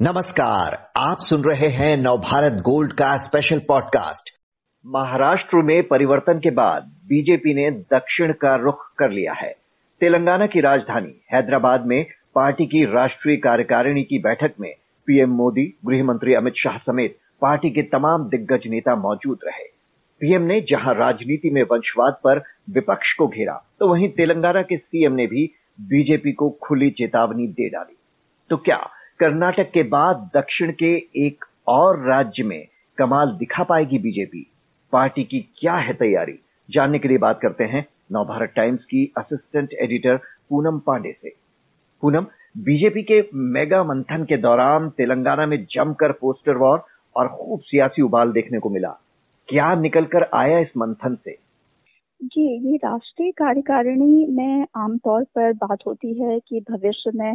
नमस्कार, आप सुन रहे हैं नवभारत गोल्ड का स्पेशल पॉडकास्ट महाराष्ट्र में परिवर्तन के बाद बीजेपी ने दक्षिण का रुख कर लिया है। तेलंगाना की राजधानी हैदराबाद में पार्टी की राष्ट्रीय कार्यकारिणी की बैठक में पीएम मोदी गृह मंत्री अमित शाह समेत पार्टी के तमाम दिग्गज नेता मौजूद रहे। पीएम ने जहाँ राजनीति में वंशवाद पर विपक्ष को घेरा तो वहीं तेलंगाना के सीएम ने भी बीजेपी को खुली चेतावनी दे डाली। तो क्या कर्नाटक के बाद दक्षिण के एक और राज्य में कमाल दिखा पाएगी बीजेपी। पार्टी की क्या है तैयारी? जानने के लिए बात करते हैं नवभारत टाइम्स की असिस्टेंट एडिटर पूनम पांडे से। पूनम, बीजेपी के मेगा मंथन के दौरान तेलंगाना में जमकर पोस्टर वॉर और खूब सियासी उबाल देखने को मिला। क्या निकल कर आया इस मंथन से? जी, ये राष्ट्रीय कार्यकारिणी में आमतौर पर बात होती है कि भविष्य में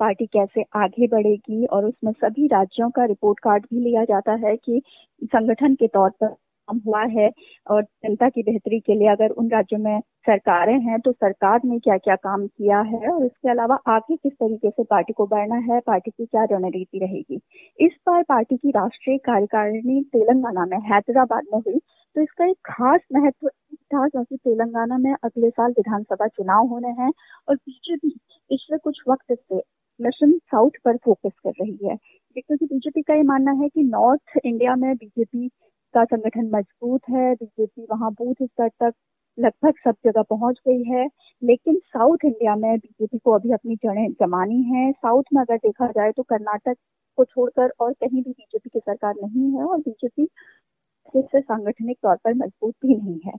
पार्टी कैसे आगे बढ़ेगी और उसमें सभी राज्यों का रिपोर्ट कार्ड भी लिया जाता है कि संगठन के तौर पर काम हुआ है और जनता की बेहतरी के लिए अगर उन राज्यों में सरकारें हैं तो सरकार ने क्या क्या काम किया है और इसके अलावा आगे किस तरीके से पार्टी को बढ़ना है, पार्टी की क्या रणनीति रहेगी। इस बार पार्टी की राष्ट्रीय कार्यकारिणी तेलंगाना में, हैदराबाद में हुई। तो इसका एक खास महत्व था क्योंकि तेलंगाना में अगले साल विधानसभा चुनाव होने हैं और बीजेपी पिछले कुछ वक्त से मिशन साउथ पर फोकस कर रही है। क्योंकि बीजेपी का ये मानना है कि नॉर्थ इंडिया में बीजेपी का संगठन मज़बूत है। बीजेपी वहाँ बूथ स्तर तक लगभग सब जगह पहुँच गई है। लेकिन साउथ इंडिया में बीजेपी को अभी अपनी जड़ें जमानी है। साउथ में अगर देखा जाए तो कर्नाटक को छोड़कर और कहीं भी बीजेपी की सरकार नहीं है और बीजेपी से सांगठनिक तौर पर मज़बूत भी नहीं है।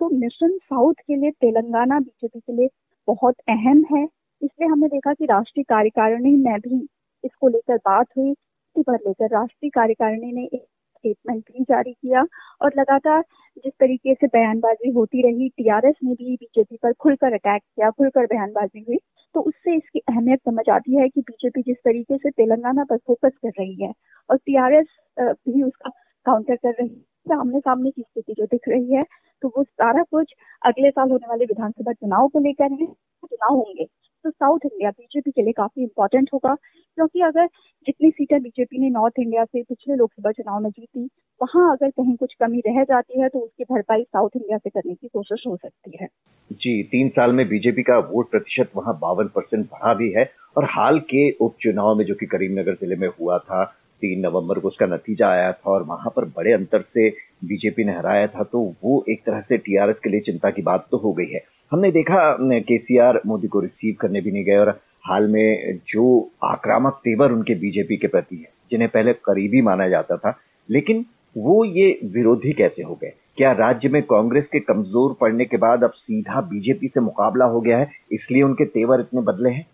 तो मिशन साउथ के लिए तेलंगाना बीजेपी के लिए बहुत अहम है। इसलिए हमने देखा कि राष्ट्रीय कार्यकारिणी में भी इसको लेकर बात हुई, इसी पर लेकर राष्ट्रीय कार्यकारिणी ने एक स्टेटमेंट भी जारी किया और लगातार जिस तरीके से बयानबाजी होती रही, टीआरएस ने भी बीजेपी पर खुलकर अटैक किया, खुलकर बयानबाजी हुई तो उससे इसकी अहमियत समझ आती है कि बीजेपी जिस तरीके से तेलंगाना पर फोकस कर रही है और टीआरएस भी उसका काउंटर कर रही है आमने सामने की स्थिति जो दिख रही है तो वो सारा कुछ अगले साल होने वाले विधानसभा चुनाव को लेकर है, चुनाव होंगे। तो साउथ इंडिया, बीजेपी के लिए काफ़ी इम्पोर्टेंट होगा, क्योंकि अगर जितनी सीटें बीजेपी ने नॉर्थ इंडिया से पिछले लोकसभा चुनाव में जीती, वहाँ अगर कहीं कुछ कमी रह जाती है तो उसकी भरपाई साउथ इंडिया से करने की कोशिश हो सकती है। जी, तीन साल में बीजेपी का वोट प्रतिशत वहाँ बावन परसेंट बढ़ा भी है, और हाल के उपचुनाव में जो कि करीमनगर ज़िले में हुआ था, तीन नवंबर को उसका नतीजा आया था, और वहाँ पर बड़े अंतर से बीजेपी ने हराया था तो वो एक तरह से टीआरएस के लिए चिंता की बात तो हो गई है। हमने देखा केसीआर मोदी को रिसीव करने भी नहीं गए और हाल में जो आक्रामक तेवर उनके बीजेपी के प्रति है, जिन्हें पहले करीबी माना जाता था, लेकिन वो ये विरोधी कैसे हो गए? क्या राज्य में कांग्रेस के कमज़ोर पड़ने के बाद अब सीधा बीजेपी से मुकाबला हो गया है, इसलिए उनके तेवर इतने बदले हैं?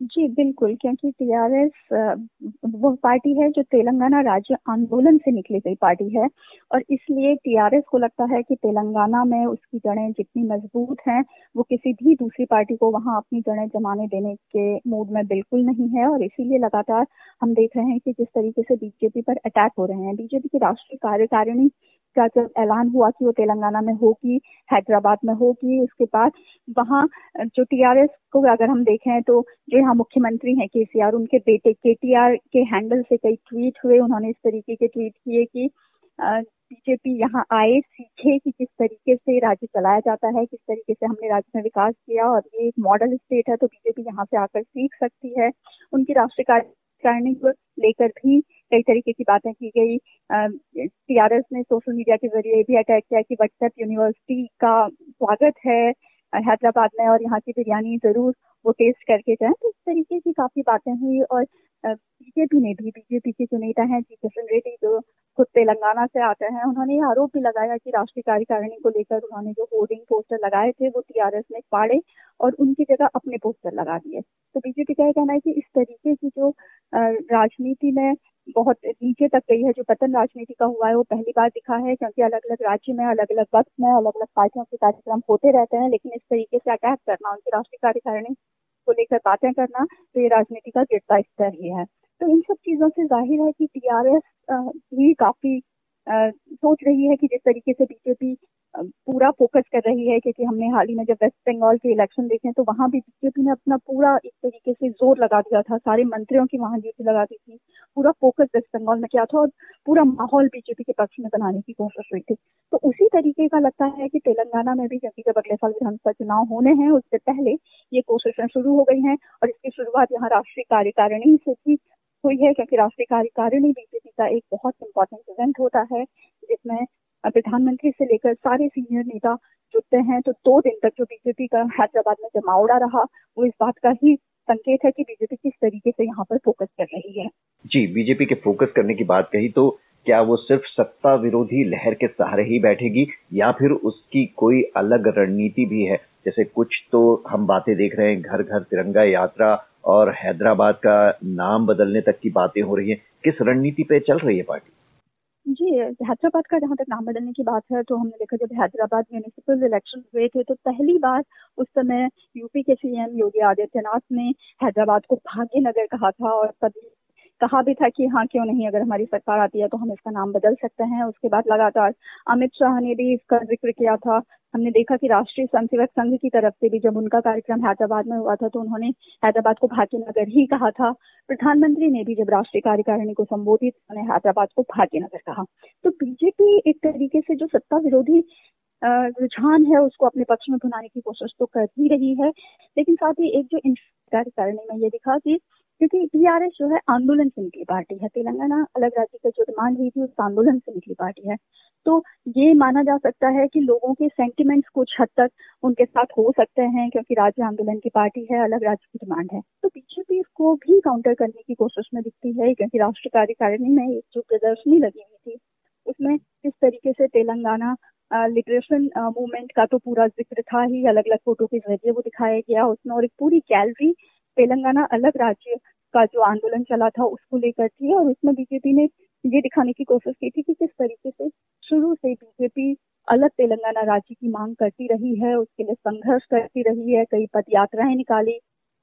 जी, बिल्कुल, क्योंकि टीआरएस वो पार्टी है जो तेलंगाना राज्य आंदोलन से निकली गई पार्टी है और इसलिए टीआरएस को लगता है कि तेलंगाना में उसकी जड़ें जितनी मज़बूत हैं, वो किसी भी दूसरी पार्टी को वहाँ अपनी जड़ें जमाने देने के मूड में बिल्कुल नहीं है और इसीलिए लगातार हम देख रहे हैं कि जिस तरीके से बीजेपी पर अटैक हो रहे हैं। बीजेपी की राष्ट्रीय कार्यकारिणी का जब ऐलान हुआ कि वो तेलंगाना में होगी, हैदराबाद में होगी, उसके बाद वहाँ जो टीआरएस को अगर हम देखें तो जो यहाँ मुख्यमंत्री हैं केसीआर उनके बेटे केटीआर के हैंडल से कई ट्वीट हुए, उन्होंने इस तरीके के ट्वीट किए कि बीजेपी यहाँ आए, सीखे कि किस तरीके से राज्य चलाया जाता है, किस तरीके से हमने राज्य में विकास किया और ये एक मॉडल स्टेट है तो बीजेपी यहाँ से आकर सीख सकती है। उनकी राष्ट्रीय कार्यकारिणी को लेकर भी कई तरीके की बातें की गई। टीआरएस ने सोशल मीडिया के ज़रिए भी अटैक किया कि व्हाट्सएप यूनिवर्सिटी का स्वागत है, हैदराबाद में और यहाँ की बिरयानी ज़रूर वो टेस्ट करके जाए। तो इस तरीके की काफ़ी बातें हुई और बीजेपी ने भी बीजेपी के जो नेता हैं जी किशन रेड्डी जो खुद तेलंगाना से आते हैं, उन्होंने ये आरोप भी लगाया कि राष्ट्रीय कार्यकारिणी को लेकर उन्होंने जो होर्डिंग पोस्टर लगाए थे, वो टीआरएस ने फाड़े और उनकी जगह अपने पोस्टर लगा दिए। तो बीजेपी का यह कहना है कि इस तरीके की जो राजनीति में बहुत नीचे तक गई है, जो पतन राजनीति का हुआ है, वो पहली बार दिखा है, क्योंकि अलग अलग राज्य में अलग अलग वक्त में अलग अलग पार्टियों के कार्यक्रम होते रहते हैं, लेकिन इस तरीके से अटैक करना, उनकी राष्ट्रीय कार्यकारिणी को लेकर बातें करना तो ये राजनीति का गिरता स्तर ही है। तो इन सब चीज़ों से ज़ाहिर है कि टीआरएस भी काफ़ी सोच रही है कि जिस तरीके से बीजेपी पूरा फोकस कर रही है क्योंकि हमने हाल ही में जब वेस्ट बंगाल के इलेक्शन देखे तो वहाँ भी बीजेपी ने अपना पूरा एक तरीके से ज़ोर लगा दिया था, सारे मंत्रियों की वहाँ ड्यूटी लगा दी थी। पूरा फोकस वेस्ट बंगाल में किया था और पूरा माहौल बीजेपी के पक्ष में बनाने की कोशिश हुई थी। तो उसी तरीके का लगता है कि तेलंगाना में भी क्योंकि जब अगले साल विधानसभा चुनाव होने हैं, उससे पहले ये कोशिशें शुरू हो गई हैं और इसकी शुरुआत यहाँ राष्ट्रीय कार्यकारिणी से भी हुई है, क्योंकि राष्ट्रीय कार्यकारिणी बीजेपी का एक बहुत इंपॉर्टेंट इवेंट होता है, जिसमें प्रधानमंत्री से लेकर सारे सीनियर नेता जुटते हैं तो दो दिन तक जो बीजेपी का हैदराबाद में जमावड़ा रहा, वो इस बात का ही संकेत है कि बीजेपी किस तरीके से यहाँ पर फोकस कर रही है। जी, बीजेपी के फोकस करने की बात कही तो क्या वो सिर्फ़ सत्ता विरोधी लहर के सहारे ही बैठेगी या फिर उसकी कोई अलग रणनीति भी है? जैसे कुछ तो हम बातें देख रहे हैं घर घर तिरंगा यात्रा और हैदराबाद का नाम बदलने तक की बातें हो रही हैं। किस रणनीति पे चल रही है पार्टी? जी, हैदराबाद का जहाँ तक नाम बदलने की बात है तो हमने देखा जब हैदराबाद म्यूनिसिपल इलेक्शन हुए थे तो पहली बार उस समय यूपी के सीएम योगी आदित्यनाथ ने हैदराबाद को भाग्यनगर कहा था और तभी कहा भी था कि हाँ क्यों नहीं, अगर हमारी सरकार आती है तो हम इसका नाम बदल सकते हैं। उसके बाद लगातार अमित शाह ने भी इसका ज़िक्र किया था। हमने देखा कि राष्ट्रीय स्वयंसेवक संघ की तरफ़ से भी जब उनका कार्यक्रम हैदराबाद में हुआ था तो उन्होंने हैदराबाद को भाग्यनगर ही कहा था। प्रधानमंत्री ने भी जब राष्ट्रीय कार्यकारिणी को संबोधित, उन्होंने हैदराबाद को भाग्यनगर कहा। तो बीजेपी एक तरीके से जो सत्ता विरोधी रुझान है, उसको अपने पक्ष में बनाने की कोशिश तो कर ही रही है। लेकिन साथ ही एक जो कार्यकारिणी में ये दिखा कि क्योंकि टीआरएस जो है आंदोलन से निकली पार्टी है। तेलंगाना अलग राज्य का जो डिमांड हुई थी, उस आंदोलन से निकली पार्टी है। तो ये माना जा सकता है कि लोगों के सेंटिमेंट्स कुछ हद तक उनके साथ हो सकते हैं, क्योंकि राज्य आंदोलन की पार्टी है, अलग राज्य की डिमांड है। तो बीजेपी इसको भी काउंटर करने की कोशिश में दिखती है, क्योंकि राष्ट्रीय कार्यकारिणी में एक जो प्रदर्शनी लगी हुई थी, उसमें किस तरीके से तेलंगाना लिबरेशन मूवमेंट का तो पूरा ज़िक्र था ही अलग अलग फ़ोटो के ज़रिए वो दिखाया गया। उसमें और एक पूरी गैलरी तेलंगाना अलग राज्य का जो आंदोलन चला था, उसको लेकर थी, और उसमें बीजेपी ने ये दिखाने की कोशिश की थी कि किस तरीके से शुरू से बीजेपी अलग तेलंगाना राज्य की मांग करती रही है, उसके लिए संघर्ष करती रही है, कई पद यात्राएँ निकाली।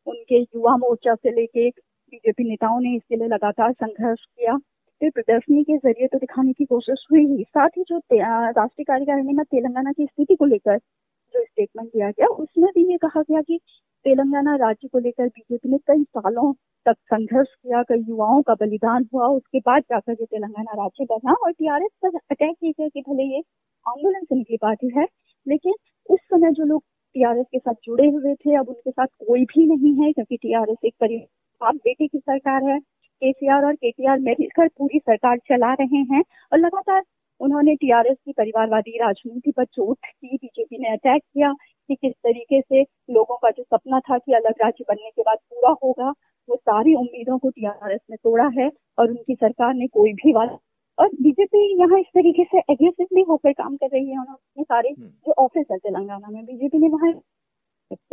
उनके युवा मोर्चा से लेके बीजेपी नेताओं ने इसके लिए लगातार संघर्ष किया। फिर प्रदर्शनी के ज़रिए तो दिखाने की कोशिश हुई ही। साथ ही जो राष्ट्रीय कार्यकारिणी में तेलंगाना की स्थिति को लेकर जो स्टेटमेंट दिया गया, उसमें भी ये कहा गया कि तेलंगाना राज्य को लेकर बीजेपी ने कई सालों तक संघर्ष किया, कई युवाओं का बलिदान हुआ, उसके बाद जाकर ये तेलंगाना राज्य बना और टीआरएस पर अटैक किया गया कि भले ये आंदोलन से निकली पार्टी है, लेकिन उस समय जो लोग टीआरएस के साथ जुड़े हुए थे, अब उनके साथ कोई भी नहीं है, क्योंकि टीआरएस एक परिवार बेटे की सरकार है। केसीआर और केटीआर मिलकर पूरी सरकार चला रहे हैं और लगातार उन्होंने टीआरएस की परिवारवादी राजनीति पर चोट की, बीजेपी ने अटैक किया कि किस तरीके से लोगों का जो सपना था कि अलग राज्य बनने के बाद पूरा होगा वो सारी उम्मीदों को टीआरएस ने तोड़ा है और उनकी सरकार ने कोई भी वादा और बीजेपी यहाँ इस तरीके से एग्रेसिवली होकर काम कर रही है उन्होंने सारे हम्म। जो ऑफ़िस है तेलंगाना में बीजेपी ने वहाँ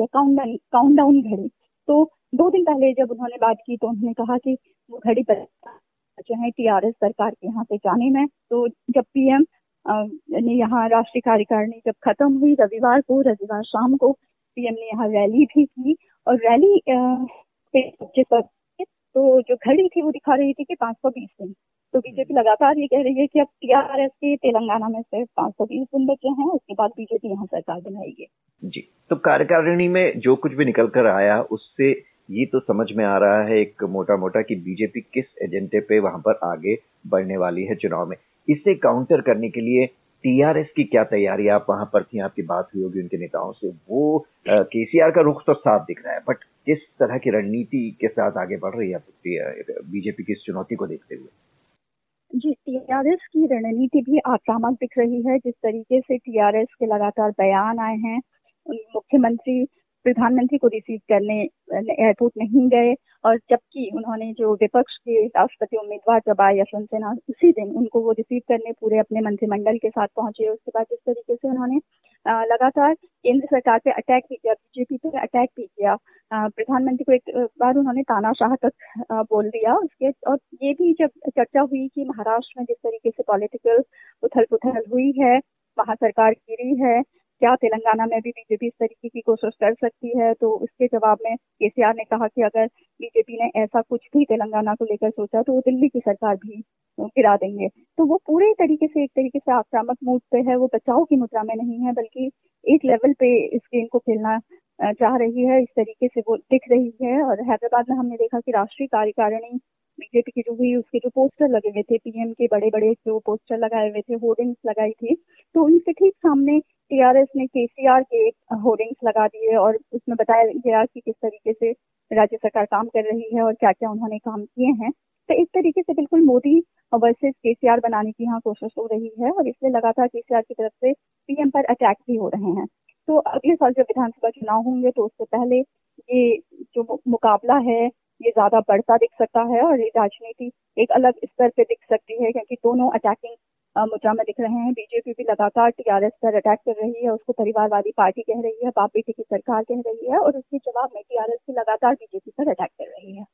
काउंट डाउन घड़ी तो दो दिन पहले जब उन्होंने बात की तो उन्होंने कहा कि वो घड़ी पर जो है टीआरएस सरकार के यहाँ से जाने में तो जब पीएम ने यहाँ राष्ट्रीय कार्यकारिणी जब खत्म हुई रविवार को रविवार शाम को पीएम ने यहाँ रैली भी की और रैली पे तो जो घड़ी थी वो दिखा रही थी कि पाँच सौ बीस दिन। तो बीजेपी लगातार ये कह रही है कि अब टीआरएस के तेलंगाना में सिर्फ़ पाँच सौ बीस दिन बचे हैं उसके बाद बीजेपी यहाँ सरकार बनाएगी। जी तो कार्यकारिणी में जो कुछ भी निकल कर आया उससे ये तो समझ में आ रहा है एक मोटा मोटा कि बीजेपी किस एजेंडे पे वहाँ पर आगे बढ़ने वाली है चुनाव में। इसे काउंटर करने के लिए टीआरएस की क्या तैयारी आप वहाँ पर थी? आपकी बात हुई होगी उनके नेताओं से। वो केसीआर का रुख तो साफ़ दिख रहा है बट किस तरह की रणनीति के साथ आगे बढ़ रही है बीजेपी की इस चुनौती को देखते हुए? जी, टीआरएस की रणनीति भी आक्रामक दिख रही है। जिस तरीके से टीआरएस के लगातार बयान आए हैं मुख्यमंत्री प्रधानमंत्री को रिसीव करने, एयरपोर्ट नहीं गए और जबकि उन्होंने जो विपक्ष के राष्ट्रपति उम्मीदवार जब आए यशवंत सिन्हा उसी दिन उनको वो रिसीव करने पूरे अपने मंत्रिमंडल के साथ पहुँचे। उसके बाद जिस तरीके से उन्होंने लगातार केंद्र सरकार पे अटैक भी किया, बीजेपी पे अटैक भी किया प्रधानमंत्री को एक बार उन्होंने तानाशाह तक बोल दिया। उसके, और ये भी जब चर्चा हुई कि महाराष्ट्र में जिस तरीके से पॉलिटिकल उथल पुथल हुई है वहाँ सरकार गिरी है क्या तेलंगाना में भी बीजेपी इस तरीके की कोशिश कर सकती है? तो उसके जवाब में केसीआर ने कहा कि अगर बीजेपी ने ऐसा कुछ भी तेलंगाना को लेकर सोचा तो वो दिल्ली की सरकार भी गिरा देंगे। तो वो पूरे तरीके से, एक तरीके से आक्रामक मूड पे है। वो बचाव की मुद्रा में नहीं है, बल्कि एक लेवल पे इस गेम को खेलना चाह रही है। इस तरीके से वो दिख रही है। और हैदराबाद में हमने देखा कि राष्ट्रीय कार्यकारिणी, बीजेपी की जो हुई उसके जो पोस्टर लगे हुए थे पीएम के बड़े बड़े जो पोस्टर लगाए हुए थे होर्डिंग्स लगाई थी तो उनके ठीक सामने टीआरएस ने केसीआर के एक होर्डिंग्स लगा दिए और उसमें बताया गया कि किस तरीके से राज्य सरकार काम कर रही है और क्या क्या उन्होंने काम किए हैं। तो इस तरीके से बिल्कुल मोदी वर्सेस केसीआर बनाने की यहाँ कोशिश हो रही है और इसलिए लगातार केसीआर की तरफ़ से पीएम पर अटैक भी हो रहे हैं। तो अगले साल जब विधानसभा चुनाव होंगे तो उससे पहले ये जो मुकाबला है, ये ज़्यादा बढ़ता दिख सकता है और ये राजनीति एक अलग स्तर पे दिख सकती है क्योंकि दोनों अटैकिंग मुद्रा में दिख रहे हैं, बीजेपी भी लगातार टीआरएस पर अटैक कर रही है, उसको परिवारवादी पार्टी कह रही है, बाप बेटी की सरकार कह रही है और उसके जवाब में टीआरएस भी लगातार बीजेपी पर अटैक कर रही है।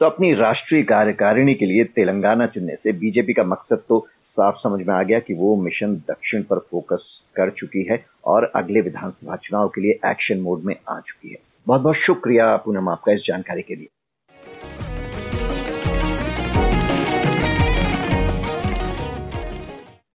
तो अपनी राष्ट्रीय कार्यकारिणी के लिए तेलंगाना चुनने से बीजेपी का मकसद तो साफ़ समझ में आ गया कि वो मिशन दक्षिण पर फोकस कर चुकी है और अगले विधानसभा चुनाव के लिए एक्शन मोड में आ चुकी है। बहुत बहुत शुक्रिया पूनम आपका इस जानकारी के लिए।